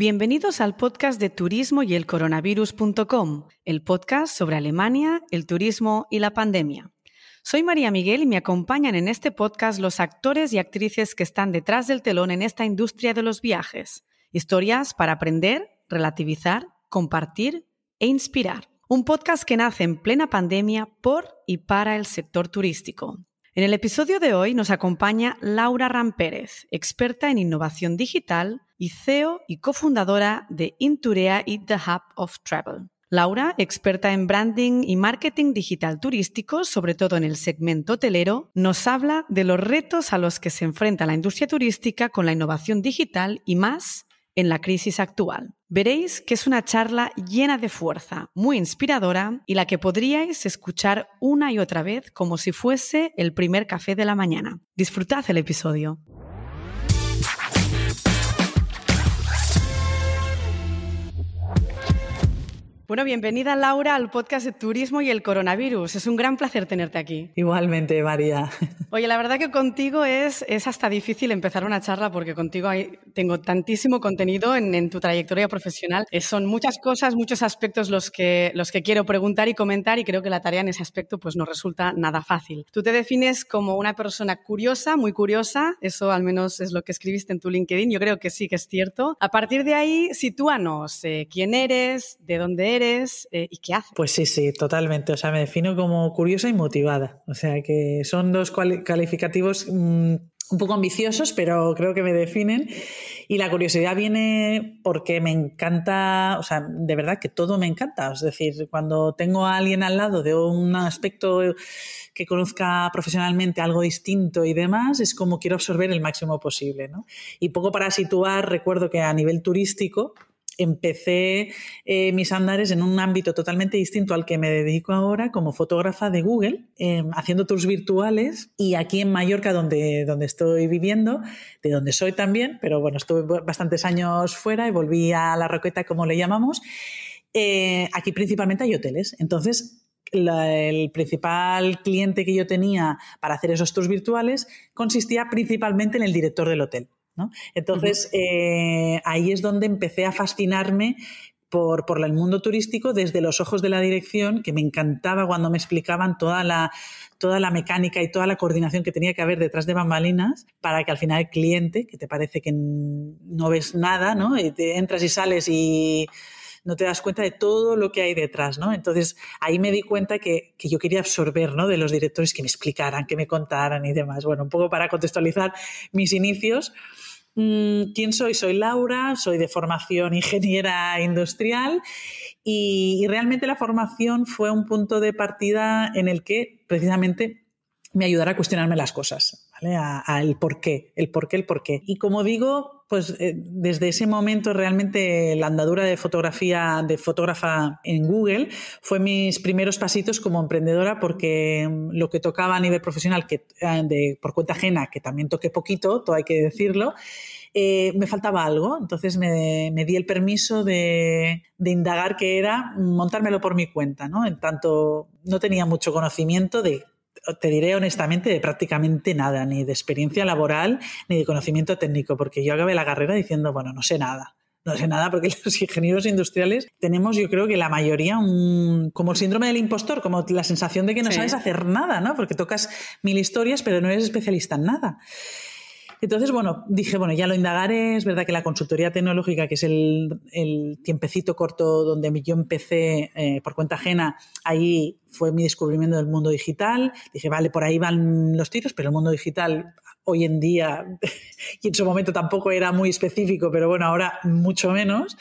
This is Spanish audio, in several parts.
Bienvenidos al podcast de turismo y el coronavirus.com, el podcast sobre Alemania, el turismo y la pandemia. Soy María Miguel y me acompañan en este podcast los actores y actrices que están detrás del telón en esta industria de los viajes. Historias para aprender, relativizar, compartir e inspirar. Un podcast que nace en plena pandemia por y para el sector turístico. En el episodio de hoy nos acompaña Laura Rampérez, experta en innovación digital y CEO y cofundadora de Inturea y The Hub of Travel. Laura, experta en branding y marketing digital turístico, sobre todo en el segmento hotelero, nos habla de los retos a los que se enfrenta la industria turística con la innovación digital y más en la crisis actual. Veréis que es una charla llena de fuerza, muy inspiradora y la que podríais escuchar una y otra vez como si fuese el primer café de la mañana. Disfrutad el episodio. Bueno, bienvenida Laura al podcast de Turismo y el Coronavirus. Es un gran placer tenerte aquí. Igualmente, María. Oye, la verdad que contigo es, es hasta difícil empezar una charla porque contigo hay, tengo tantísimo contenido en, tu trayectoria profesional. Eh, son muchas cosas, muchos aspectos los que, los que quiero preguntar y comentar y creo que la tarea en ese aspecto pues no resulta nada fácil. Tú te defines como una persona curiosa, muy curiosa, eso al menos es lo que escribiste en tu LinkedIn, yo creo que sí que es cierto. A partir de ahí, sitúanos eh, quién eres, de dónde eres eh, y qué haces. Pues sí, sí, totalmente. O sea, me defino como curiosa y motivada. O sea, que son dos calificativos mm, un poco ambiciosos, pero creo que me definen. Y la curiosidad viene porque me encanta, o sea, de verdad que todo me encanta. Es decir, cuando tengo a alguien al lado de un aspecto que conozca profesionalmente algo distinto y demás, es como quiero absorber el máximo posible. ¿no? Y poco para situar, recuerdo que a nivel turístico, empecé eh, mis andares en un ámbito totalmente distinto al que me dedico ahora como fotógrafa de Google, em, haciendo tours virtuales y aquí en Mallorca, donde, donde estoy viviendo, de donde soy también, pero bueno, estuve bastantes años fuera y volví a la Roqueta, como le llamamos. Eh, aquí principalmente hay hoteles, entonces el principal cliente que yo tenía para hacer esos tours virtuales consistía principalmente en el director del hotel. Entonces, eh, ahí es donde empecé a fascinarme por, el mundo turístico desde los ojos de la dirección, que me encantaba cuando me explicaban toda la, toda la mecánica y toda la coordinación que tenía que haber detrás de bambalinas para que al final el cliente, que te parece que no ves nada, ¿no? Y te entras y sales y no te das cuenta de todo lo que hay detrás, ¿no? Entonces ahí me di cuenta que, yo quería absorber, ¿no? De los directores que me explicaran, que me contaran y demás. Bueno, un poco para contextualizar mis inicios. Mm, ¿Quién soy? Soy Laura, soy de formación ingeniera industrial y, realmente la formación fue un punto de partida en el que precisamente me ayudara a cuestionarme las cosas, ¿vale? A, el por qué, el por qué, el por qué. Y como digo, pues eh, desde ese momento realmente la andadura de fotografía, de fotógrafa en Google, fue mis primeros pasitos como emprendedora porque mm, lo que tocaba a nivel profesional, que eh, de, por cuenta ajena, que también toqué poquito, todo hay que decirlo, eh, me faltaba algo. Entonces me, di el permiso de, de, indagar qué era montármelo por mi cuenta, ¿no? En tanto no tenía mucho conocimiento de te diré honestamente, de prácticamente nada, ni de experiencia laboral, ni de conocimiento técnico, porque yo acabé la carrera diciendo, bueno, no sé nada. No sé nada porque los ingenieros industriales tenemos, yo creo que la mayoría, un, como el síndrome del impostor, como la sensación de que no sabes hacer nada, ¿no? Porque tocas mil historias, pero no eres especialista en nada. Entonces, bueno, dije, bueno, ya lo indagaré. Es verdad que la consultoría tecnológica, que es el, tiempecito corto donde yo empecé eh, por cuenta ajena, ahí fue mi descubrimiento del mundo digital. Dije, vale, por ahí van los tiros, pero el mundo digital hoy en día, y en su momento tampoco era muy específico, pero bueno, ahora mucho menos.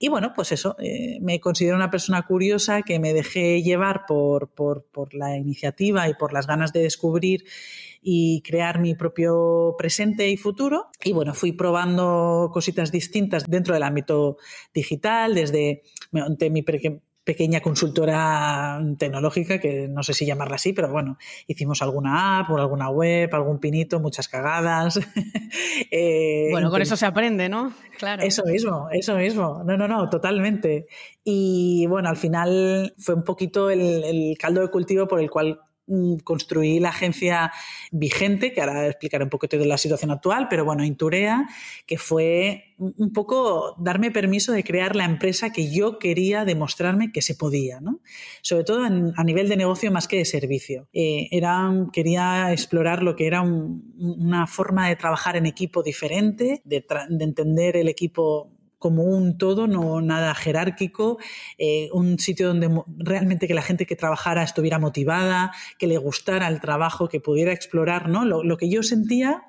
Y bueno, pues eso, eh, me considero una persona curiosa que me dejé llevar por, por, por la iniciativa y por las ganas de descubrir y crear mi propio presente y futuro. Y bueno, fui probando cositas distintas dentro del ámbito digital, desde monté mi pequeña consultora tecnológica, que no sé si llamarla así, pero bueno, hicimos alguna app o alguna web, algún pinito, muchas cagadas. Eh, bueno, con eso se aprende, ¿no? Claro. Eso mismo, eso mismo. No, no, no, totalmente. Y bueno, al final fue un poquito el caldo de cultivo por el cual construí la agencia vigente, que ahora explicaré un poquito de la situación actual, pero bueno, Inturea, que fue un poco darme permiso de crear la empresa que yo quería demostrarme que se podía, ¿no? Sobre todo a nivel de negocio más que de servicio. Eh, era, quería explorar lo que era una forma de trabajar en equipo diferente, de, de entender el equipo como un todo, no nada jerárquico, eh, un sitio donde realmente que la gente que trabajara estuviera motivada, que le gustara el trabajo, que pudiera explorar, ¿no? Lo, que yo sentía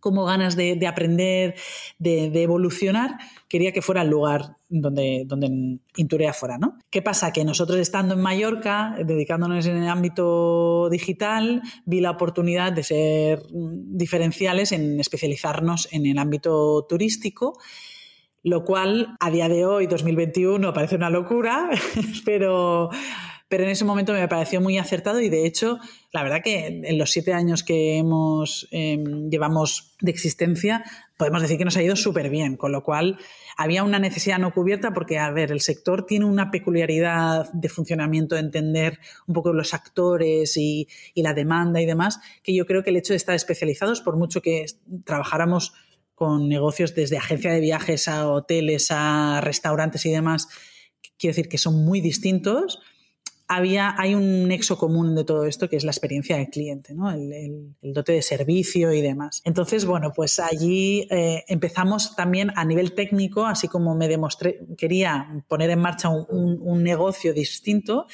como ganas de, aprender, de, evolucionar, quería que fuera el lugar donde, donde Inturea fuera, ¿no? ¿Qué pasa? Que nosotros estando en Mallorca, dedicándonos en el ámbito digital, vi la oportunidad de ser diferenciales en especializarnos en el ámbito turístico lo cual a día de hoy, 2021, parece una locura, pero, pero en ese momento me pareció muy acertado y de hecho, la verdad que en los siete años que hemos, em, llevamos de existencia, podemos decir que nos ha ido súper bien, con lo cual había una necesidad no cubierta porque, a ver, el sector tiene una peculiaridad de funcionamiento, de entender un poco los actores y, y la demanda y demás, que yo creo que el hecho de estar especializados, por mucho que trabajáramos con negocios desde agencia de viajes a hoteles, a restaurantes y demás, quiero decir que son muy distintos, había, hay un nexo común de todo esto que es la experiencia del cliente, ¿no? el, dote de servicio y demás. Entonces, bueno, pues allí eh, empezamos también a nivel técnico, así como me demostré, quería poner en marcha un, un negocio distinto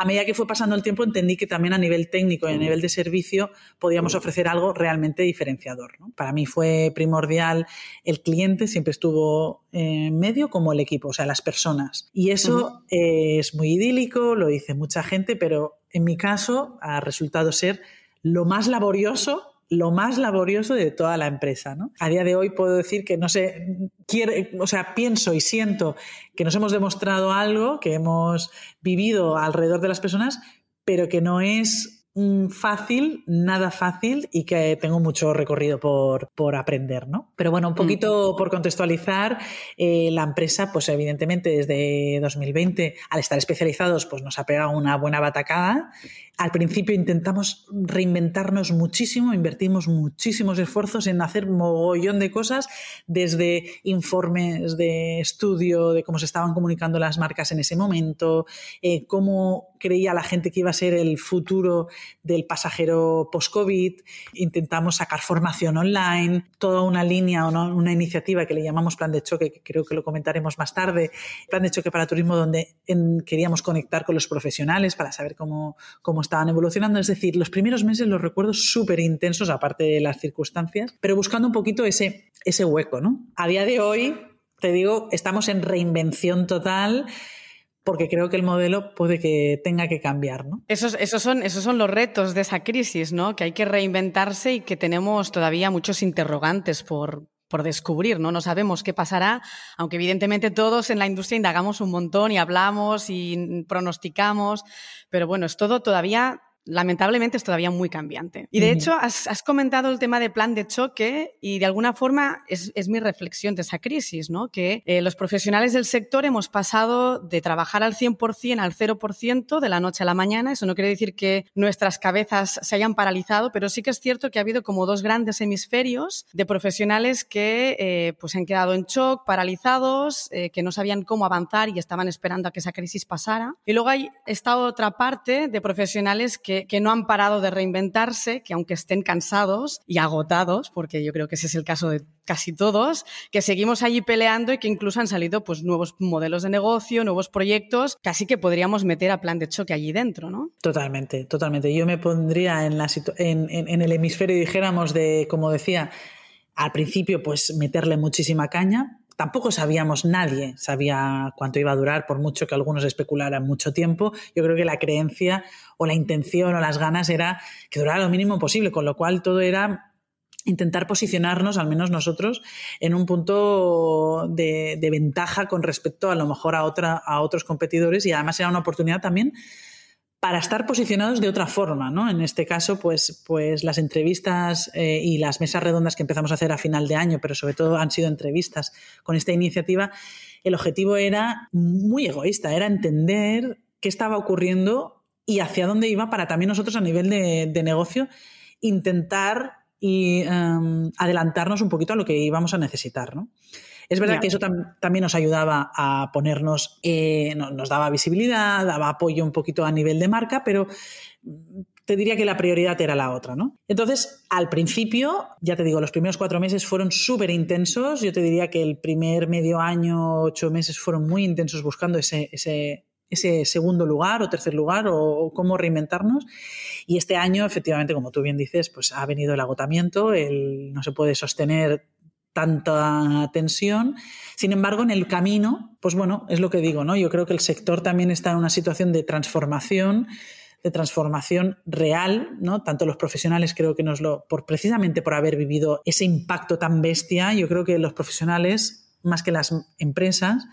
a medida que fue pasando el tiempo entendí que también a nivel técnico y a nivel de servicio podíamos ofrecer algo realmente diferenciador. Para mí fue primordial el cliente, siempre estuvo en medio como el equipo, o sea, las personas. Y eso es muy idílico, lo dice mucha gente, pero en mi caso ha resultado ser lo más laborioso lo más laborioso de toda la empresa. ¿no? A día de hoy puedo decir que no sé, quiere, o sea, pienso y siento que nos hemos demostrado algo, que hemos vivido alrededor de las personas, pero que no es fácil, nada fácil y que tengo mucho recorrido por, por aprender, ¿no? Pero bueno, un mm. poquito por contextualizar, eh, la empresa, pues evidentemente desde 2020, al estar especializados, pues nos ha pegado una buena batacada al principio intentamos reinventarnos muchísimo, invertimos muchísimos esfuerzos en hacer mogollón de cosas, desde informes de estudio de cómo se estaban comunicando las marcas en ese momento, eh, cómo creía la gente que iba a ser el futuro del pasajero post-COVID, intentamos sacar formación online, toda una línea o una iniciativa que le llamamos Plan de Choque, que creo que lo comentaremos más tarde, Plan de Choque para Turismo, donde queríamos conectar con los profesionales para saber cómo, cómo estaban evolucionando. Es decir, los primeros meses los recuerdo súper intensos, aparte de las circunstancias, pero buscando un poquito ese, ese hueco, ¿no? A día de hoy, te digo, estamos en reinvención total porque creo que el modelo puede que tenga que cambiar, ¿no? Esos, esos, son, esos son los retos de esa crisis, ¿no? Que hay que reinventarse y que tenemos todavía muchos interrogantes por, por descubrir, ¿no? No sabemos qué pasará, aunque evidentemente todos en la industria indagamos un montón y hablamos y pronosticamos, pero bueno, es todo todavía lamentablemente es todavía muy cambiante. Y de hecho, has, comentado el tema de plan de choque y de alguna forma es, mi reflexión de esa crisis, ¿no? Que eh, los profesionales del sector hemos pasado de trabajar al 100% al 0% de la noche a la mañana. Eso no quiere decir que nuestras cabezas se hayan paralizado, pero sí que es cierto que ha habido como dos grandes hemisferios de profesionales que eh, pues han quedado en shock, paralizados, eh, que no sabían cómo avanzar y estaban esperando a que esa crisis pasara. Y luego hay esta otra parte de profesionales que que, no han parado de reinventarse, que aunque estén cansados y agotados, porque yo creo que ese es el caso de casi todos, que seguimos allí peleando y que incluso han salido pues, nuevos modelos de negocio, nuevos proyectos, casi que podríamos meter a plan de choque allí dentro, ¿no? Totalmente, totalmente. Yo me pondría en, la en, en el hemisferio, dijéramos, de, como decía, al principio, pues meterle muchísima caña, tampoco sabíamos, nadie sabía cuánto iba a durar, por mucho que algunos especularan mucho tiempo. Yo creo que la creencia o la intención o las ganas era que durara lo mínimo posible, con lo cual todo era intentar posicionarnos, al menos nosotros, en un punto de, ventaja con respecto a lo mejor a, otra, a otros competidores y además era una oportunidad también para estar posicionados de otra forma, ¿no? En este caso, pues, pues las entrevistas eh, y las mesas redondas que empezamos a hacer a final de año, pero sobre todo han sido entrevistas con esta iniciativa, el objetivo era muy egoísta, era entender qué estaba ocurriendo y hacia dónde iba para también nosotros a nivel de, negocio intentar y em, adelantarnos un poquito a lo que íbamos a necesitar. ¿no? Es verdad que eso también nos ayudaba a ponernos, eh, nos daba visibilidad, daba apoyo un poquito a nivel de marca, pero te diría que la prioridad era la otra, ¿no? Entonces, al principio, ya te digo, los primeros cuatro meses fueron súper intensos. Yo te diría que el primer medio año, ocho meses fueron muy intensos buscando ese, ese, ese segundo lugar o tercer lugar o, cómo reinventarnos. Y este año, efectivamente, como tú bien dices, pues ha venido el agotamiento, el, no se puede sostener tanta tensión. Sin embargo, en el camino, pues bueno, es lo que digo, ¿no? Yo creo que el sector también está en una situación de transformación de transformación real, ¿no? Tanto los profesionales creo que nos lo, por, precisamente por haber vivido ese impacto tan bestia, yo creo que los profesionales, más que las empresas,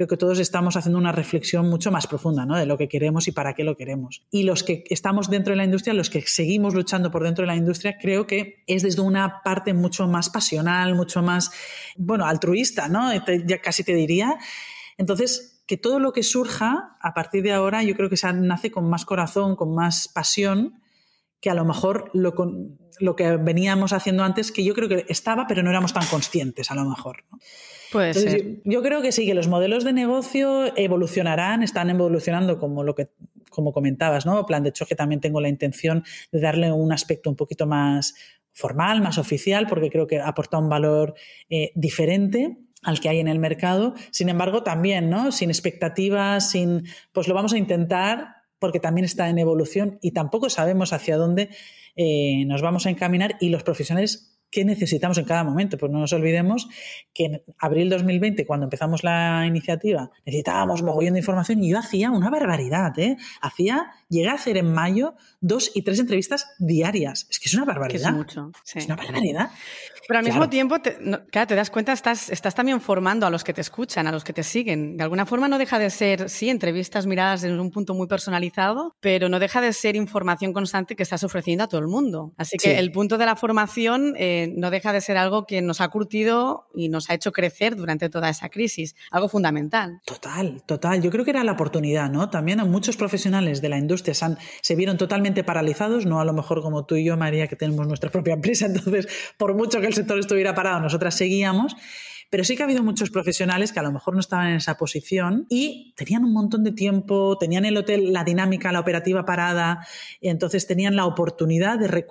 creo que todos estamos haciendo una reflexión mucho más profunda ¿no? de lo que queremos y para qué lo queremos. Y los que estamos dentro de la industria, los que seguimos luchando por dentro de la industria, creo que es desde una parte mucho más pasional, mucho más, bueno, altruista, ¿no? Ya casi te diría. Entonces, que todo lo que surja a partir de ahora, yo creo que se nace con más corazón, con más pasión, que a lo mejor lo, lo que veníamos haciendo antes, que yo creo que estaba, pero no éramos tan conscientes, a lo mejor. ¿no? Puede ser. Yo creo que sí, que los modelos de negocio evolucionarán, están evolucionando como lo que como comentabas, ¿no? Plan, de hecho, que también tengo la intención de darle un aspecto un poquito más formal, más oficial, porque creo que aporta un valor eh, diferente al que hay en el mercado. Sin embargo, también, ¿no? Sin expectativas, sin. Pues lo vamos a intentar, porque también está en evolución y tampoco sabemos hacia dónde eh, nos vamos a encaminar y los profesionales qué necesitamos en cada momento. Pues no nos olvidemos que en abril 2020, cuando empezamos la iniciativa, necesitábamos mogollón de información y yo hacía una barbaridad. ¿eh? Hacía, llegué a hacer en mayo dos y tres entrevistas diarias. Es que es una barbaridad. es mucho. Es una barbaridad. Pero al mismo tiempo, te, claro, te das cuenta, estás, estás también formando a los que te escuchan, a los que te siguen. De alguna forma no deja de ser, sí, entrevistas miradas desde un punto muy personalizado, pero no deja de ser información constante que estás ofreciendo a todo el mundo. Así que el punto de la formación eh, no deja de ser algo que nos ha curtido y nos ha hecho crecer durante toda esa crisis, algo fundamental. Total, total. Yo creo que era la oportunidad, ¿no? También a muchos profesionales de la industria se, se vieron totalmente paralizados, no a lo mejor como tú y yo, María, que tenemos nuestra propia empresa, entonces, por mucho que el sector estuviera parado, nosotras seguíamos. Pero sí que ha habido muchos profesionales que a lo mejor no estaban en esa posición y tenían un montón de tiempo, tenían el hotel, la dinámica, la operativa parada, y entonces tenían la oportunidad de,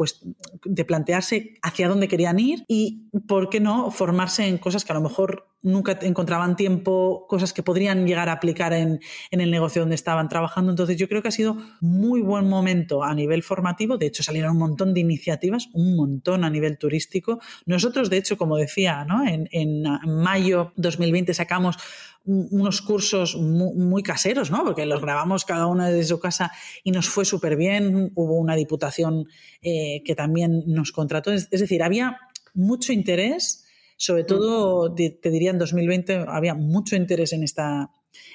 de plantearse hacia dónde querían ir y, ¿por qué no?, formarse en cosas que a lo mejor nunca encontraban tiempo, cosas que podrían llegar a aplicar en, el negocio donde estaban trabajando. Entonces yo creo que ha sido muy buen momento a nivel formativo. De hecho, salieron un montón de iniciativas, un montón a nivel turístico. Nosotros, de hecho, como decía, ¿no? en, en mayo 2020 sacamos unos cursos muy, caseros, ¿no? porque los grabamos cada uno desde su casa y nos fue súper bien. Hubo una diputación eh, que también nos contrató. Es, decir, había mucho interés sobre todo, te, diría, en 2020 había mucho interés en esta,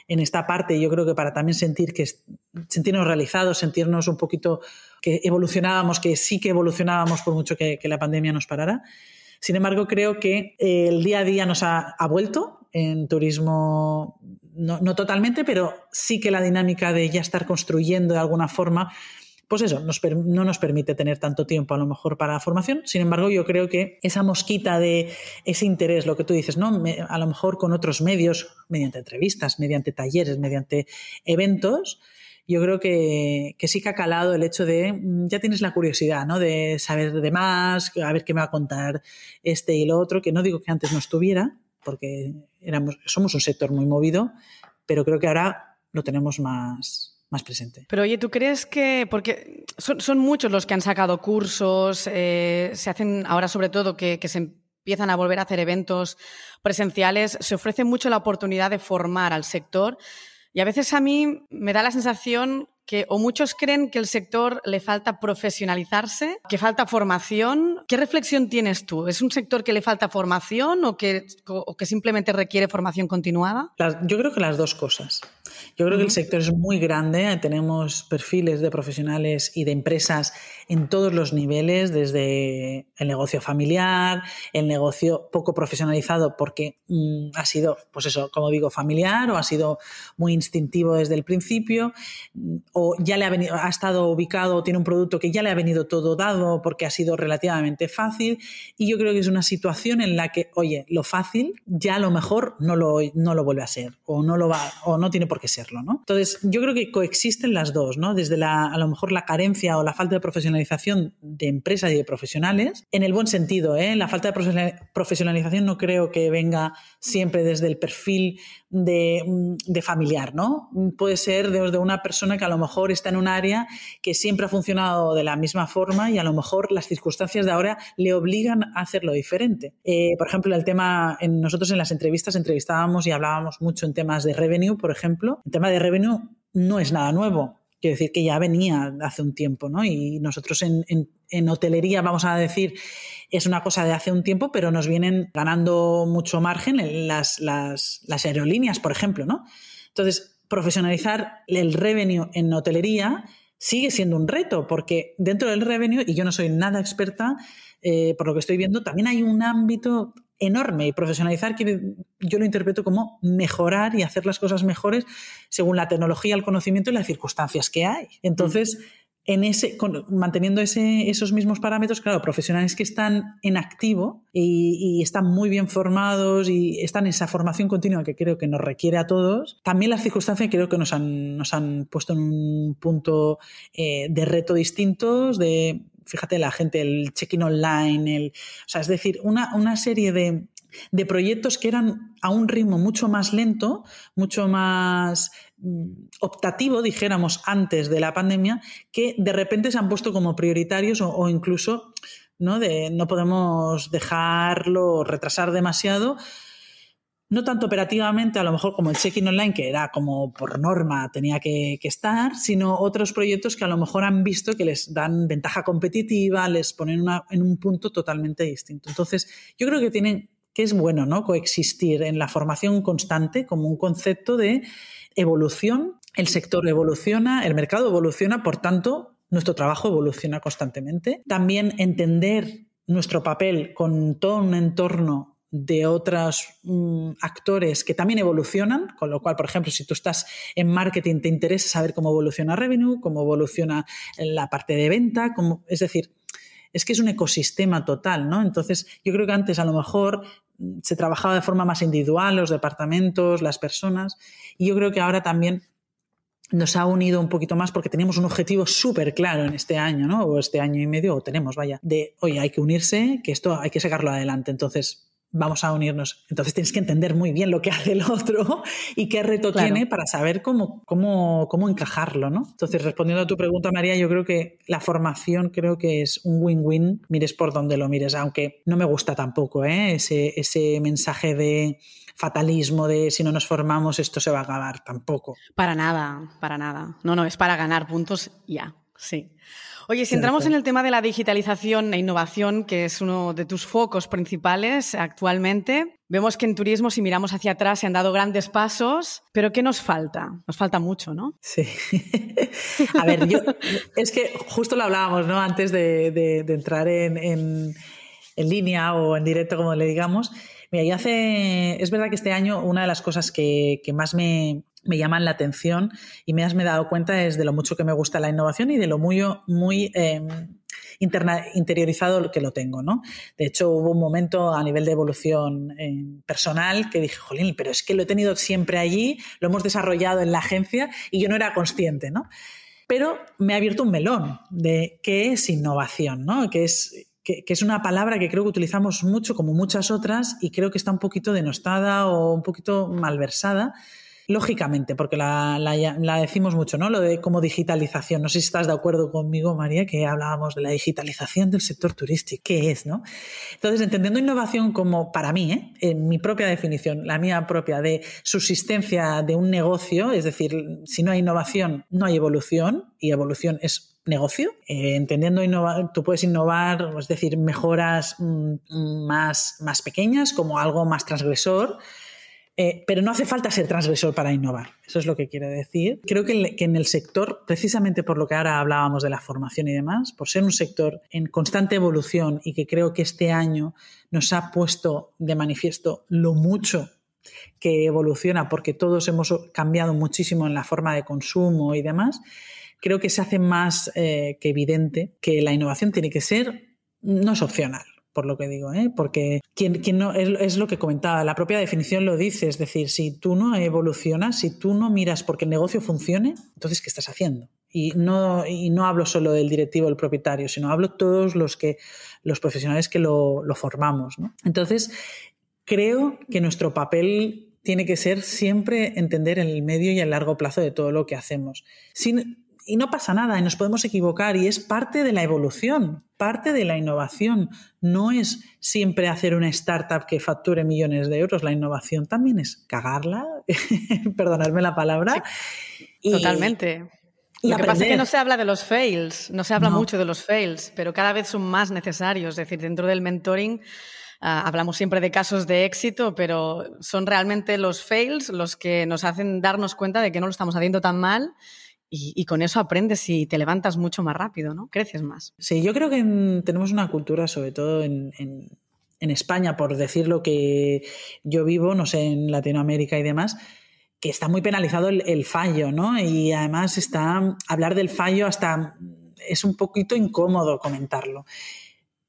en esta parte. Yo creo que para también sentir que sentirnos realizados, sentirnos un poquito que evolucionábamos, que sí que evolucionábamos por mucho que, la pandemia nos parara. Sin embargo, creo que el día a día nos ha, vuelto en turismo, no, no, totalmente, pero sí que la dinámica de ya estar construyendo de alguna forma pues eso, no nos permite tener tanto tiempo a lo mejor para la formación. Sin embargo, yo creo que esa mosquita de ese interés, lo que tú dices, ¿no? a lo mejor con otros medios, mediante entrevistas, mediante talleres, mediante eventos, yo creo que, sí que ha calado el hecho de, mm, ya tienes la curiosidad, ¿no? De saber de más, a ver qué me va a contar este y lo otro, que no digo que antes no estuviera, porque éramos, somos un sector muy movido, pero creo que ahora lo tenemos más, más presente. Pero oye, ¿tú crees que, porque son, muchos los que han sacado cursos, eh, se hacen ahora sobre todo que, que se empiezan a volver a hacer eventos presenciales, se ofrece mucho la oportunidad de formar al sector y a veces a mí me da la sensación que o muchos creen que el sector le falta profesionalizarse, que falta formación. ¿Qué reflexión tienes tú? ¿Es un sector que le falta formación o que, o que simplemente requiere formación continuada? yo creo que las dos cosas. Yo creo que el sector es muy grande, tenemos perfiles de profesionales y de empresas en todos los niveles, desde el negocio familiar, el negocio poco profesionalizado porque mm, ha sido, pues eso, como digo, familiar o ha sido muy instintivo desde el principio, o ya le ha, ha estado ubicado, tiene un producto que ya le ha venido todo dado porque ha sido relativamente fácil. Y yo creo que es una situación en la que, oye, lo fácil ya a lo mejor no lo, no lo vuelve a ser o no, lo va, o no tiene por qué serlo. ¿no? Entonces, yo creo que coexisten las dos, ¿no? desde la, a lo mejor la carencia o la falta de profesionalización de empresas y de profesionales, en el buen sentido. ¿eh? La falta de profesionalización no creo que venga siempre desde el perfil de, de familiar, ¿no? Puede ser desde una persona que a lo mejor está en un área que siempre ha funcionado de la misma forma y a lo mejor las circunstancias de ahora le obligan a hacerlo diferente. Eh, por ejemplo, el tema, en, nosotros en las entrevistas entrevistábamos y hablábamos mucho en temas de revenue, por ejemplo. El tema de revenue no es nada nuevo. Quiero decir que ya venía hace un tiempo, ¿no? Y nosotros en, en, hotelería, vamos a decir, es una cosa de hace un tiempo, pero nos vienen ganando mucho margen en las, aerolíneas, por ejemplo, ¿no? Entonces, profesionalizar el revenue en hotelería sigue siendo un reto, porque dentro del revenue, y yo no soy nada experta, eh, por lo que estoy viendo, también hay un ámbito enorme y profesionalizar yo lo interpreto como mejorar y hacer las cosas mejores según la tecnología, el conocimiento y las circunstancias que hay. Entonces, en ese, manteniendo ese, esos mismos parámetros, claro, profesionales que están en activo y, están muy bien formados y están en esa formación continua que creo que nos requiere a todos, también las circunstancias creo que nos han, nos han puesto en un punto eh, de reto distintos, de, fíjate, la gente, el check-in online, el, o sea, es decir, una, una serie de, de proyectos que eran a un ritmo mucho más lento, mucho más optativo, dijéramos, antes de la pandemia, que de repente se han puesto como prioritarios o, incluso ¿no? No podemos dejarlo retrasar demasiado. No tanto operativamente, a lo mejor como el check-in online, que era como por norma tenía que, estar, sino otros proyectos que a lo mejor han visto que les dan ventaja competitiva, les ponen en un punto totalmente distinto. Entonces, yo creo que tienen que es bueno, ¿no? Coexistir en la formación constante como un concepto de evolución. El sector evoluciona, el mercado evoluciona, por tanto, nuestro trabajo evoluciona constantemente. También entender nuestro papel con todo un entorno de otros mm, actores que también evolucionan, con lo cual, por ejemplo, si tú estás en marketing, te interesa saber cómo evoluciona revenue, cómo evoluciona la parte de venta, cómo, es decir, es que es un ecosistema total, ¿no? Entonces, yo creo que antes a lo mejor se trabajaba de forma más individual, los departamentos, las personas, y yo creo que ahora también nos ha unido un poquito más porque teníamos un objetivo súper claro en este año, ¿no? O este año y medio, o tenemos, vaya, de, oye, hay que unirse, que esto hay que sacarlo adelante. Entonces, vamos a unirnos. Entonces tienes que entender muy bien lo que hace el otro y qué reto tiene para saber cómo, cómo, cómo encajarlo, ¿no? Entonces, respondiendo a tu pregunta, María, yo creo que la formación creo que es un win-win, mires por donde lo mires, aunque no me gusta tampoco ¿eh? ese, ese mensaje de fatalismo de si no nos formamos esto se va a acabar, tampoco. Para nada, para nada. No, no, es para ganar puntos ya, sí. Oye, si entramos en el tema de la digitalización e innovación, que es uno de tus focos principales actualmente, vemos que en turismo, si miramos hacia atrás, se han dado grandes pasos, pero ¿qué nos falta? Nos falta mucho, ¿no? Sí. A ver, yo, es que justo lo hablábamos, ¿no? Antes de, entrar en, línea o en directo, como le digamos. Mira, y hace, es verdad que este año una de las cosas que más me, me llaman la atención y me has me dado cuenta es de lo mucho que me gusta la innovación y de lo muy, muy eh, interiorizado que lo tengo. ¿no? De hecho, hubo un momento a nivel de evolución eh, personal que dije, jolín, pero es que lo he tenido siempre allí, lo hemos desarrollado en la agencia y yo no era consciente. ¿no? Pero me ha abierto un melón de qué es innovación, ¿no? que es que, es una palabra que creo que utilizamos mucho como muchas otras y creo que está un poquito denostada o un poquito malversada Lógicamente, porque la, decimos mucho, ¿no? Lo de como digitalización. No sé si estás de acuerdo conmigo, María, que hablábamos de la digitalización del sector turístico. ¿Qué es, no? Entonces, entendiendo innovación como, para mí, ¿eh? en mi propia definición, la mía propia, de subsistencia de un negocio, es decir, si no hay innovación, no hay evolución, y evolución es negocio. Eh, entendiendo innovar, tú puedes innovar, es decir, mejoras mm, más, más pequeñas como algo más transgresor eh, pero no hace falta ser transgresor para innovar. Eso es lo que quiero decir. Creo que, en el sector, precisamente por lo que ahora hablábamos de la formación y demás, por ser un sector en constante evolución y que creo que este año nos ha puesto de manifiesto lo mucho que evoluciona, porque todos hemos cambiado muchísimo en la forma de consumo y demás, creo que se hace más eh, que evidente que la innovación tiene que ser, no es opcional por lo que digo, ¿eh? porque quien, quien no, es, lo que comentaba, la propia definición lo dice, es decir, si tú no evolucionas, si tú no miras porque el negocio funcione, entonces ¿qué estás haciendo? Y no, y no hablo solo del directivo, el propietario, sino hablo todos los que los profesionales que lo, lo formamos. ¿no? Entonces, creo que nuestro papel tiene que ser siempre entender el medio y el largo plazo de todo lo que hacemos. Sin, y no pasa nada, y nos podemos equivocar, y es parte de la evolución, parte de la innovación. No es siempre hacer una startup que facture millones de euros, la innovación también es cagarla, perdonadme la palabra. Totalmente. Lo que pasa es que no se habla de los fails, no se habla mucho de los fails, pero cada vez son más necesarios. Es decir, dentro del mentoring ah, hablamos siempre de casos de éxito, pero son realmente los fails los que nos hacen darnos cuenta de que no lo estamos haciendo tan mal y, con eso aprendes y te levantas mucho más rápido, ¿no? Creces más. Sí, yo creo que tenemos una cultura, sobre todo en, España, por decir lo que yo vivo, no sé, en Latinoamérica y demás, que está muy penalizado el, fallo, ¿no? Y además está hablar del fallo hasta es un poquito incómodo comentarlo.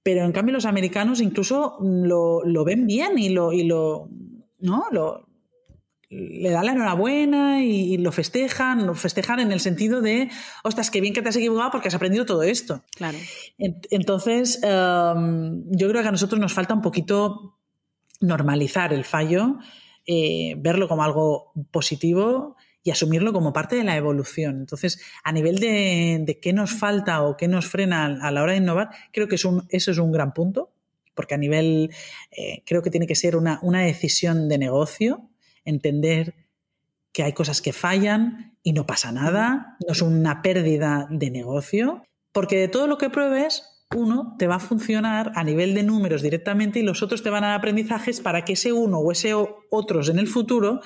Pero en cambio los americanos incluso lo, ven bien y lo, y lo, ¿no? lo, le dan la enhorabuena y, lo festejan, lo festejan en el sentido de, ostras, qué bien que te has equivocado porque has aprendido todo esto. Claro. Entonces, em, yo creo que a nosotros nos falta un poquito normalizar el fallo, eh, verlo como algo positivo y asumirlo como parte de la evolución. Entonces, a nivel de, qué nos falta o qué nos frena a la hora de innovar, creo que eso es un gran punto, porque a nivel, eh, creo que tiene que ser una, una decisión de negocio entender que hay cosas que fallan y no pasa nada, no es una pérdida de negocio, porque de todo lo que pruebes, uno te va a funcionar a nivel de números directamente y los otros te van a dar aprendizajes para que ese uno o ese otros en el futuro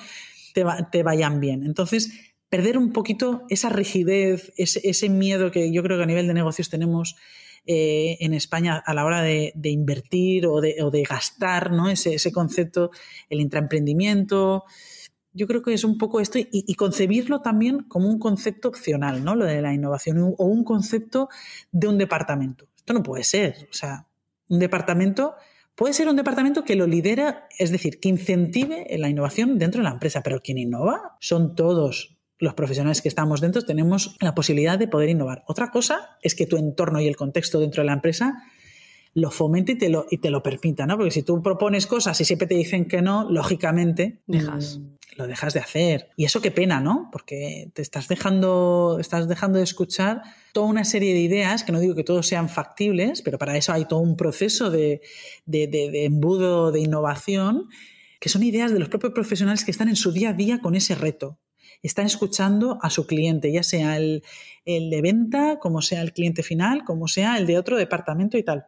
te, te vayan bien. Entonces, perder un poquito esa rigidez, ese, miedo que yo creo que a nivel de negocios tenemos eh, en España a la hora de, invertir o de, gastar, ¿no? Ese, ese, concepto, el intraemprendimiento. Yo creo que es un poco esto y, concebirlo también como un concepto opcional, ¿no? Lo de la innovación o un concepto de un departamento. Esto no puede ser. O sea, un departamento puede ser un departamento que lo lidera, es decir, que incentive la innovación dentro de la empresa, pero quien innova son todos los profesionales que estamos dentro tenemos la posibilidad de poder innovar. Otra cosa es que tu entorno y el contexto dentro de la empresa lo fomente y te lo, y te lo permita, ¿no? Porque si tú propones cosas y siempre te dicen que no, lógicamente dejas. Mm, lo dejas de hacer. Y eso qué pena, ¿no? Porque te estás dejando, estás dejando de escuchar toda una serie de ideas, que no digo que todos sean factibles, pero para eso hay todo un proceso de, de, de embudo de innovación, que son ideas de los propios profesionales que están en su día a día con ese reto están escuchando a su cliente, ya sea el, de venta, como sea el cliente final, como sea el de otro departamento y tal.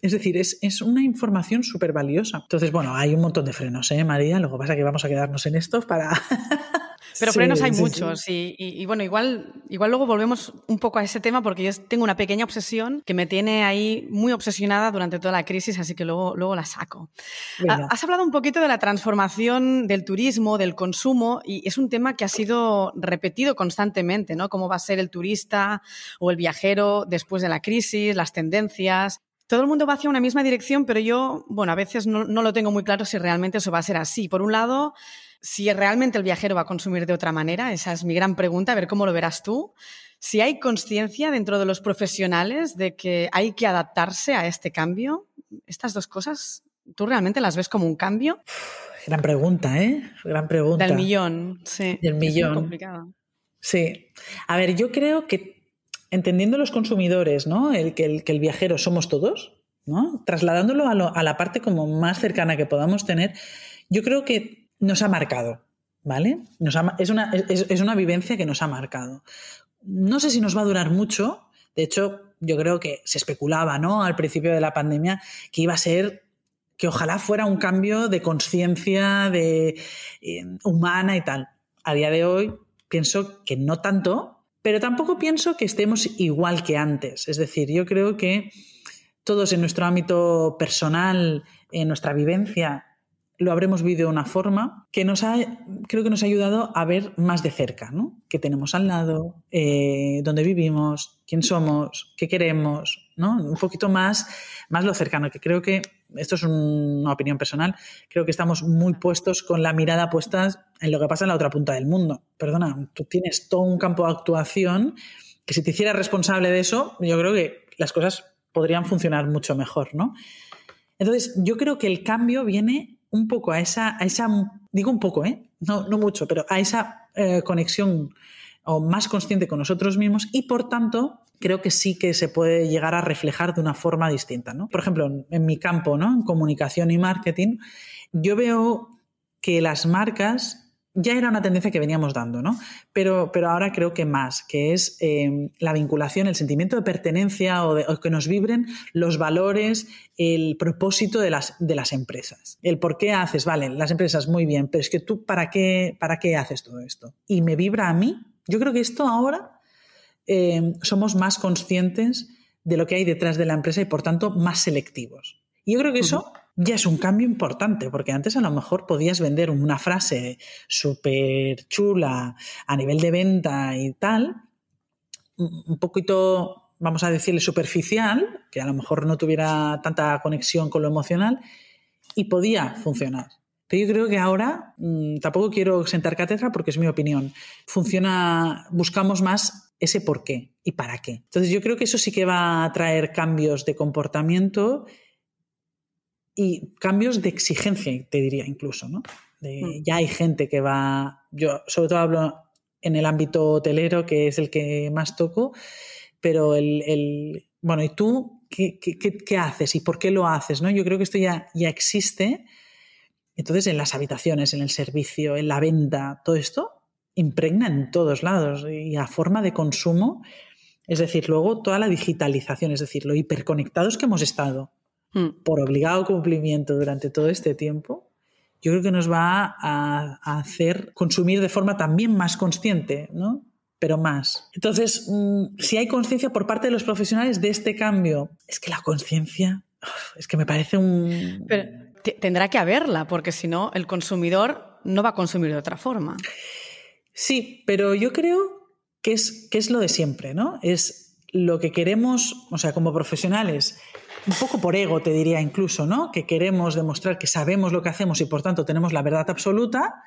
Es decir, es, es una información súper valiosa. Entonces, bueno, hay un montón de frenos, ¿eh, María? Lo que pasa es que vamos a quedarnos en estos para, Pero frenos hay muchos Y, bueno, igual, igual luego volvemos un poco a ese tema porque yo tengo una pequeña obsesión que me tiene ahí muy obsesionada durante toda la crisis, así que luego, luego la saco. Has hablado un poquito de la transformación del turismo, del consumo, y es un tema que ha sido repetido constantemente, ¿no? Cómo va a ser el turista o el viajero después de la crisis, las tendencias todo el mundo va hacia una misma dirección, pero yo, bueno, a veces no, no, lo tengo muy claro si realmente eso va a ser así. Por un lado, si realmente el viajero va a consumir de otra manera, esa es mi gran pregunta, a ver cómo lo verás tú. Si hay conciencia dentro de los profesionales de que hay que adaptarse a este cambio, estas dos cosas, ¿tú realmente las ves como un cambio? Gran pregunta, ¿eh? Gran pregunta. Del millón, sí. Del millón. Es complicado. Sí. A ver, yo creo que entendiendo los consumidores, ¿no? El que el, viajero somos todos, ¿no? Trasladándolo a, a la parte como más cercana que podamos tener, yo creo que nos ha marcado, ¿vale? es, una, es, una vivencia que nos ha marcado. No sé si nos va a durar mucho, de hecho, yo creo que se especulaba, ¿no? Al principio de la pandemia que iba a ser que ojalá fuera un cambio de conciencia de eh, humana y tal. A día de hoy pienso que no tanto, pero tampoco pienso que estemos igual que antes. Es decir, yo creo que todos en nuestro ámbito personal, en nuestra vivencia, lo habremos vivido de una forma que nos ha, creo que nos ha ayudado a ver más de cerca, ¿no? ¿Qué tenemos al lado? Eh, ¿Dónde vivimos? ¿Quién somos? ¿Qué queremos? ¿no? Un poquito más, más lo cercano, que creo que, esto es una opinión personal, creo que estamos muy puestos con la mirada puesta en lo que pasa en la otra punta del mundo. Perdona, tú tienes todo un campo de actuación que si te hicieras responsable de eso, yo creo que las cosas podrían funcionar mucho mejor, ¿no? Entonces, yo creo que el cambio viene un poco a esa, a esa digo un poco, ¿eh? no, no mucho, pero a esa eh, conexión o más consciente con nosotros mismos y por tanto creo que sí que se puede llegar a reflejar de una forma distinta. ¿no? Por ejemplo, en mi campo, ¿no? en comunicación y marketing, yo veo que las marcas ya era una tendencia que veníamos dando, ¿no? Pero, pero ahora creo que más, que es eh, la vinculación, el sentimiento de pertenencia o, de, que nos vibren los valores, el propósito de las, de las empresas. El por qué haces, vale, las empresas muy bien, pero es que tú, ¿para qué, para qué haces todo esto? Y me vibra a mí. Yo creo que esto ahora eh, somos más conscientes de lo que hay detrás de la empresa y por tanto más selectivos. Y yo creo que eso ya es un cambio importante, porque antes a lo mejor podías vender una frase súper chula a nivel de venta y tal, un poquito, vamos a decirle, superficial, que a lo mejor no tuviera tanta conexión con lo emocional, y podía funcionar. Pero yo creo que ahora, mm, tampoco quiero sentar cátedra porque es mi opinión, funciona, buscamos más ese por qué y para qué. Entonces yo creo que eso sí que va a traer cambios de comportamiento y cambios de exigencia, te diría incluso, ¿no? Mm. Ya hay gente que va, yo sobre todo hablo en el ámbito hotelero, que es el que más toco, pero el, bueno, ¿y tú qué, qué, haces y por qué lo haces? ¿no? Yo creo que esto ya, ya existe. Entonces, en las habitaciones, en el servicio, en la venta, todo esto impregna en todos lados y a forma de consumo, es decir, luego toda la digitalización, es decir, lo hiperconectados que hemos estado Hmm. por obligado cumplimiento durante todo este tiempo, yo creo que nos va a, hacer consumir de forma también más consciente, ¿no? Pero más. Entonces, mm, si hay conciencia por parte de los profesionales de este cambio, es que la conciencia, es que me parece un... Pero tendrá que haberla, porque si no, el consumidor no va a consumir de otra forma. Sí, pero yo creo que es, que es lo de siempre, ¿no? Es lo que queremos, o sea, como profesionales, un poco por ego, te diría incluso, ¿no? Que queremos demostrar que sabemos lo que hacemos y por tanto tenemos la verdad absoluta,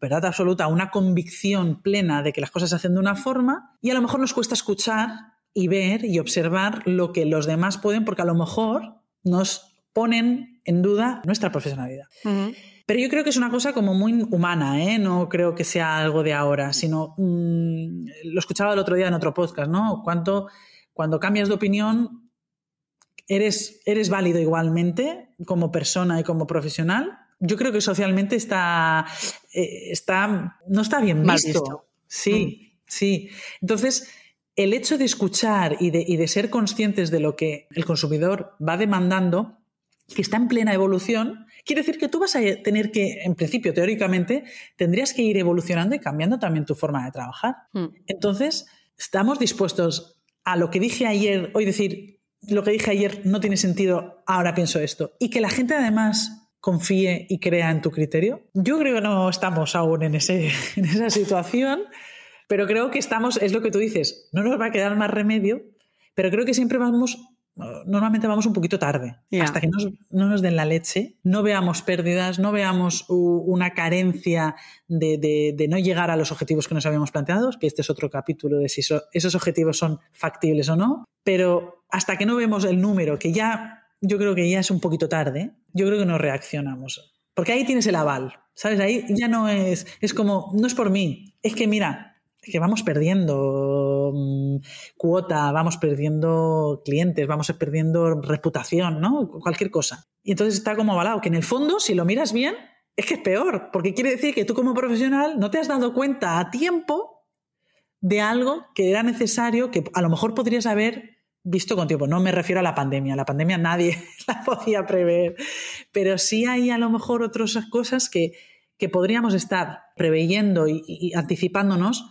verdad absoluta, una convicción plena de que las cosas se hacen de una forma y a lo mejor nos cuesta escuchar y ver y observar lo que los demás pueden porque a lo mejor nos ponen en duda nuestra profesionalidad. Pero yo creo que es una cosa como muy humana, ¿eh? no creo que sea algo de ahora, sino mm, lo escuchaba el otro día en otro podcast, ¿no? Cuánto, cuando cambias de opinión eres, eres válido igualmente como persona y como profesional, yo creo que socialmente está, eh, está no está bien visto. Sí, mm. sí. Entonces, el hecho de escuchar y de, y de, ser conscientes de lo que el consumidor va demandando, que está en plena evolución, quiere decir que tú vas a tener que, en principio, teóricamente, tendrías que ir evolucionando y cambiando también tu forma de trabajar. Mm. Entonces, estamos dispuestos a lo que dije ayer, hoy decir, lo que dije ayer no tiene sentido, ahora pienso esto. Y que la gente además confíe y crea en tu criterio. Yo creo que no estamos aún en, ese, en esa situación, pero creo que estamos, es lo que tú dices, no nos va a quedar más remedio, pero creo que siempre vamos normalmente vamos un poquito tarde, hasta que no nos den la leche, no veamos pérdidas, no veamos una carencia de, no llegar a los objetivos que nos habíamos planteado, que este es otro capítulo de si esos objetivos son factibles o no, pero hasta que no vemos el número, que ya yo creo que ya es un poquito tarde, yo creo que no reaccionamos. Porque ahí tienes el aval, ¿sabes? Ahí ya no es, es como, no es por mí, es que mira, que vamos perdiendo mm, cuota, vamos perdiendo clientes, vamos perdiendo reputación, ¿no? Cualquier cosa. Y entonces está como avalado, que en el fondo, si lo miras bien, es que es peor, porque quiere decir que tú como profesional no te has dado cuenta a tiempo de algo que era necesario, que a lo mejor podrías haber visto con tiempo. No me refiero a la pandemia, la pandemia nadie la podía prever, pero sí hay a lo mejor otras cosas que, que podríamos estar preveyendo y anticipándonos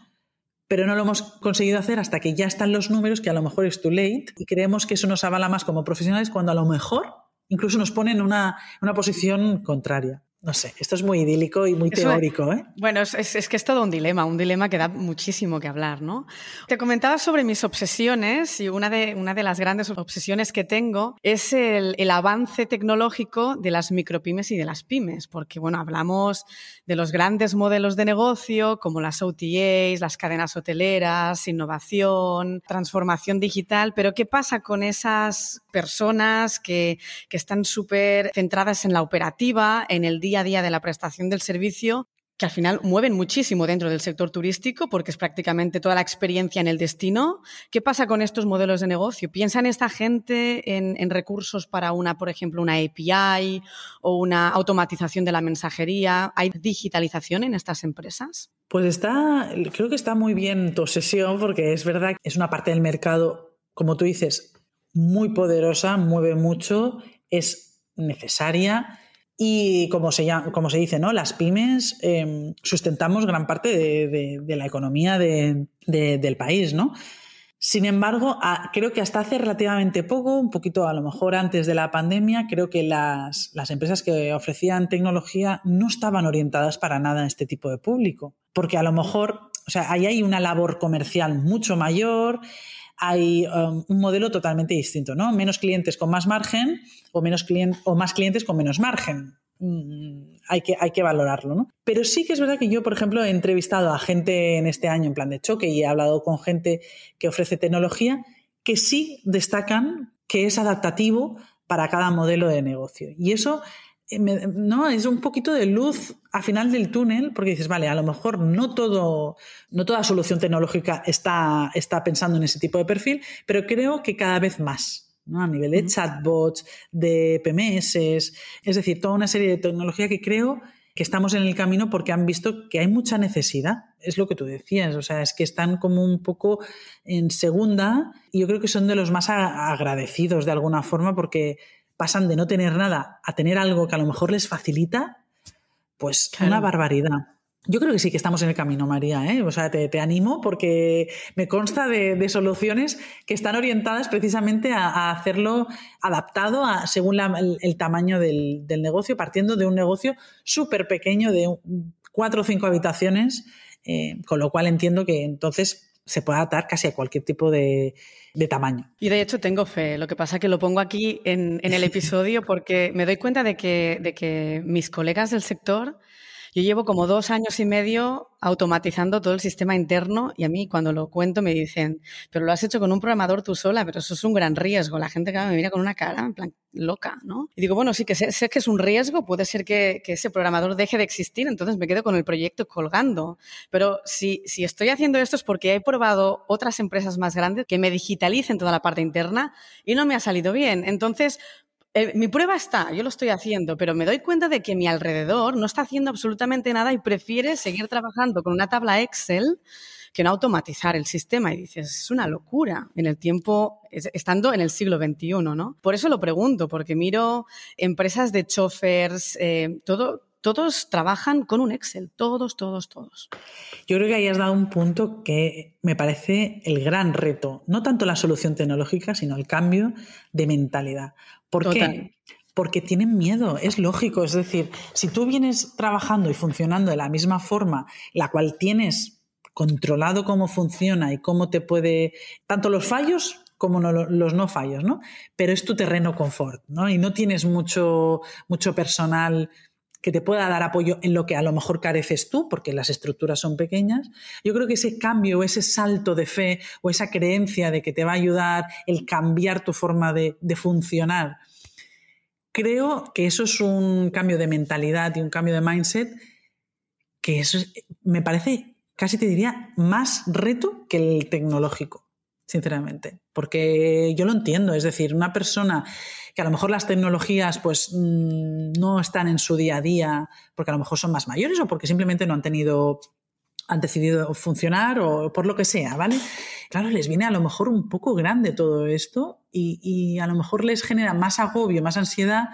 pero no lo hemos conseguido hacer hasta que ya están los números, que a lo mejor es too late, y creemos que eso nos avala más como profesionales cuando a lo mejor incluso nos pone en una, posición contraria. No sé, esto es muy idílico y muy teórico. ¿eh? Bueno, es, que es todo un dilema, un dilema que da muchísimo que hablar, ¿no? Te comentaba sobre mis obsesiones y una de, una de las grandes obsesiones que tengo es el, el avance tecnológico de las micropymes y de las pymes, porque, bueno, hablamos de los grandes modelos de negocio como las OTAs, las cadenas hoteleras, innovación, transformación digital, pero ¿qué pasa con esas personas que, que están súper centradas en la operativa, en el día día a día de la prestación del servicio que al final mueven muchísimo dentro del sector turístico porque es prácticamente toda la experiencia en el destino. ¿Qué pasa con estos modelos de negocio? ¿Piensa en esta gente en, recursos para una, por ejemplo, una API o una automatización de la mensajería? ¿Hay digitalización en estas empresas? Pues está, creo que está muy bien tu sesión porque es verdad que es una parte del mercado, como tú dices, muy poderosa, mueve mucho, es necesaria y como se, como se dice, ¿no? las pymes em, sustentamos gran parte de, la economía del país. ¿no? Sin embargo, creo que hasta hace relativamente poco, un poquito a lo mejor antes de la pandemia, creo que las, las empresas que ofrecían tecnología no estaban orientadas para nada a este tipo de público. Porque a lo mejor, o sea, ahí hay una labor comercial mucho mayor, hay um, un modelo totalmente distinto, ¿no? Menos clientes con más margen o, menos o más clientes con menos margen. Mm, hay, que, hay que valorarlo, ¿no? Pero sí que es verdad que yo, por ejemplo, he entrevistado a gente en este año en plan de choque y he hablado con gente que ofrece tecnología que sí destacan que es adaptativo para cada modelo de negocio. Y eso eh, no, es un poquito de luz al final del túnel, porque dices, vale, a lo mejor no todo, no toda solución tecnológica está, está pensando en ese tipo de perfil, pero creo que cada vez más. ¿no? A nivel de chatbots, de PMS, es decir, toda una serie de tecnología que creo que estamos en el camino porque han visto que hay mucha necesidad. Es lo que tú decías, o sea, es que están como un poco en segunda y yo creo que son de los más agradecidos de alguna forma porque pasan de no tener nada a tener algo que a lo mejor les facilita, pues una barbaridad. Yo creo que sí que estamos en el camino, María. ¿eh? O sea, te, animo porque me consta de, soluciones que están orientadas precisamente a, hacerlo adaptado a, según el, tamaño del, negocio, partiendo de un negocio súper pequeño de cuatro o cinco habitaciones, eh, con lo cual entiendo que entonces se puede adaptar casi a cualquier tipo de, tamaño. Y de hecho tengo fe. Lo que pasa es que lo pongo aquí en, el episodio porque me doy cuenta de que, de que mis colegas del sector yo llevo como dos años y medio automatizando todo el sistema interno y a mí cuando lo cuento me dicen, pero lo has hecho con un programador tú sola, pero eso es un gran riesgo. La gente me mira con una cara en plan loca, ¿no? Y digo, bueno, sí que sé, que es un riesgo, puede ser que, ese programador deje de existir, entonces me quedo con el proyecto colgando. Pero si, si estoy haciendo esto es porque he probado otras empresas más grandes que me digitalicen toda la parte interna y no me ha salido bien. Entonces, eh, mi prueba está, yo lo estoy haciendo, pero me doy cuenta de que mi alrededor no está haciendo absolutamente nada y prefiere seguir trabajando con una tabla Excel que no automatizar el sistema. Y dices, es una locura en el tiempo, estando en el siglo XXI, ¿no? Por eso lo pregunto, porque miro empresas de chofers, eh, todo, todos trabajan con un Excel, todos, todos, todos. Yo creo que ahí has dado un punto que me parece el gran reto, no tanto la solución tecnológica, sino el cambio de mentalidad. ¿Por qué? Porque tienen miedo, es lógico. Es decir, si tú vienes trabajando y funcionando de la misma forma, la cual tienes controlado cómo funciona y cómo te puede, tanto los fallos como los no fallos, ¿no? Pero es tu terreno confort, ¿no? Y no tienes mucho, mucho personal que te pueda dar apoyo en lo que a lo mejor careces tú, porque las estructuras son pequeñas. Yo creo que ese cambio ese salto de fe o esa creencia de que te va a ayudar el cambiar tu forma de, funcionar, creo que eso es un cambio de mentalidad y un cambio de mindset que eso me parece, casi te diría, más reto que el tecnológico, sinceramente. Porque yo lo entiendo, es decir, una persona que a lo mejor las tecnologías pues mm, no están en su día a día porque a lo mejor son más mayores o porque simplemente no han tenido han decidido funcionar o por lo que sea, ¿vale? Claro, les viene a lo mejor un poco grande todo esto y, a lo mejor les genera más agobio, más ansiedad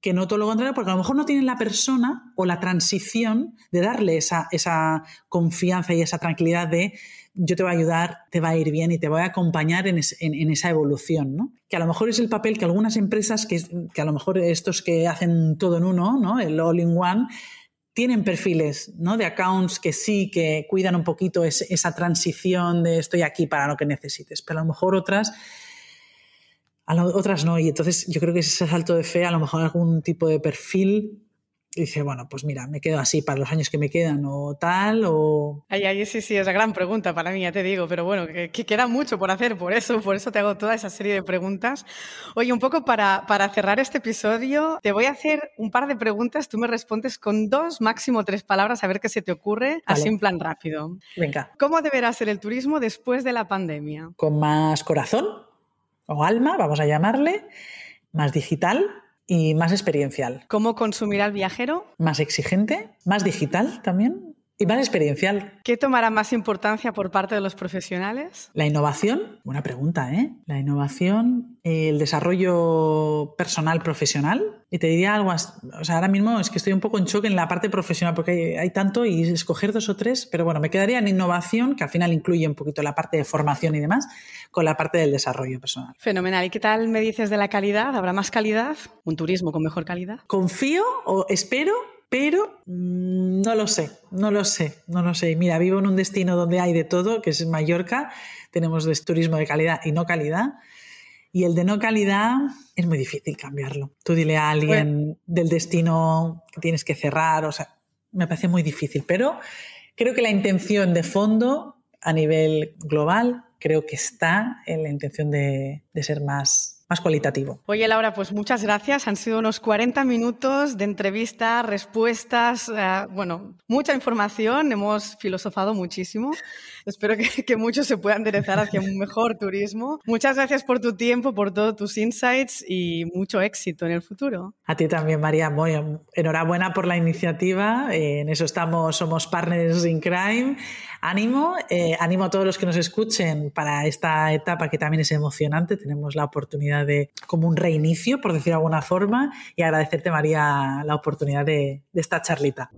que no todo lo contrario, porque a lo mejor no tienen la persona o la transición de darle esa, esa confianza y esa tranquilidad de yo te voy a ayudar, te va a ir bien y te voy a acompañar en, esa evolución, ¿no? Que a lo mejor es el papel que algunas empresas, que, que, a lo mejor estos que hacen todo en uno, ¿no? El all-in-one, tienen perfiles ¿no? de accounts que sí, que cuidan un poquito esa transición de estoy aquí para lo que necesites, pero a lo mejor otras, a otras no. Y entonces yo creo que ese salto de fe, a lo mejor algún tipo de perfil dice, bueno, pues mira, me quedo así para los años que me quedan o tal, o... Ay, ay, sí, sí, es la gran pregunta para mí, ya te digo, pero bueno, que, queda mucho por hacer, por eso, por eso te hago toda esa serie de preguntas. Oye, un poco para, para cerrar este episodio, te voy a hacer un par de preguntas, tú me respondes con dos, máximo tres palabras, a ver qué se te ocurre, así en plan rápido. Venga. ¿Cómo deberá ser el turismo después de la pandemia? Con más corazón o alma, vamos a llamarle, más digital y más experiencial. ¿Cómo consumir al viajero? Más exigente, más digital también y más experiencial. ¿Qué tomará más importancia por parte de los profesionales? La innovación, buena pregunta, ¿eh? La innovación, el desarrollo personal profesional. Y te diría algo, o sea, ahora mismo es que estoy un poco en choque en la parte profesional porque hay, tanto y escoger dos o tres, pero bueno, me quedaría en innovación, que al final incluye un poquito la parte de formación y demás, con la parte del desarrollo personal. Fenomenal. ¿Y qué tal me dices de la calidad? ¿Habrá más calidad? ¿Un turismo con mejor calidad? Confío o espero pero mm, no lo sé, no lo sé, no lo sé. Mira, vivo en un destino donde hay de todo, que es Mallorca, tenemos turismo de calidad y no calidad, y el de no calidad es muy difícil cambiarlo. Tú dile a alguien del destino que tienes que cerrar, o sea, me parece muy difícil, pero creo que la intención de fondo a nivel global creo que está en la intención de, de ser más más cualitativo. Oye, Laura, pues muchas gracias. Han sido unos 40 minutos de entrevista, respuestas, eh, bueno, mucha información. Hemos filosofado muchísimo. Espero que, muchos se puedan enderezar hacia un mejor turismo. Muchas gracias por tu tiempo, por todos tus insights y mucho éxito en el futuro. A ti también, María. Muy enhorabuena por la iniciativa. Eh, en eso estamos, somos partners in crime. Ánimo, eh, ánimo a todos los que nos escuchen para esta etapa que también es emocionante. Tenemos la oportunidad de, como un reinicio, por decir de alguna forma, y agradecerte, María, la oportunidad de, de esta charlita.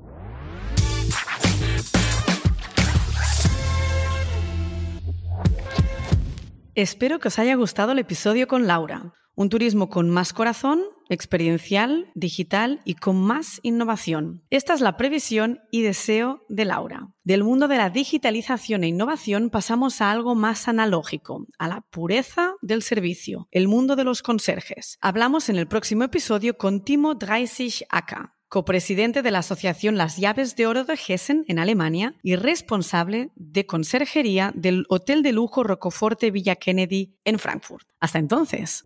Espero que os haya gustado el episodio con Laura. Un turismo con más corazón, experiencial, digital y con más innovación. Esta es la previsión y deseo de Laura. Del mundo de la digitalización e innovación pasamos a algo más analógico, a la pureza del servicio, el mundo de los conserjes. Hablamos en el próximo episodio con Timo Dreisig Acker copresidente de la asociación Las Llaves de Oro de Hessen en Alemania y responsable de conserjería del Hotel de Lujo Rocoforte Villa Kennedy en Frankfurt. Hasta entonces.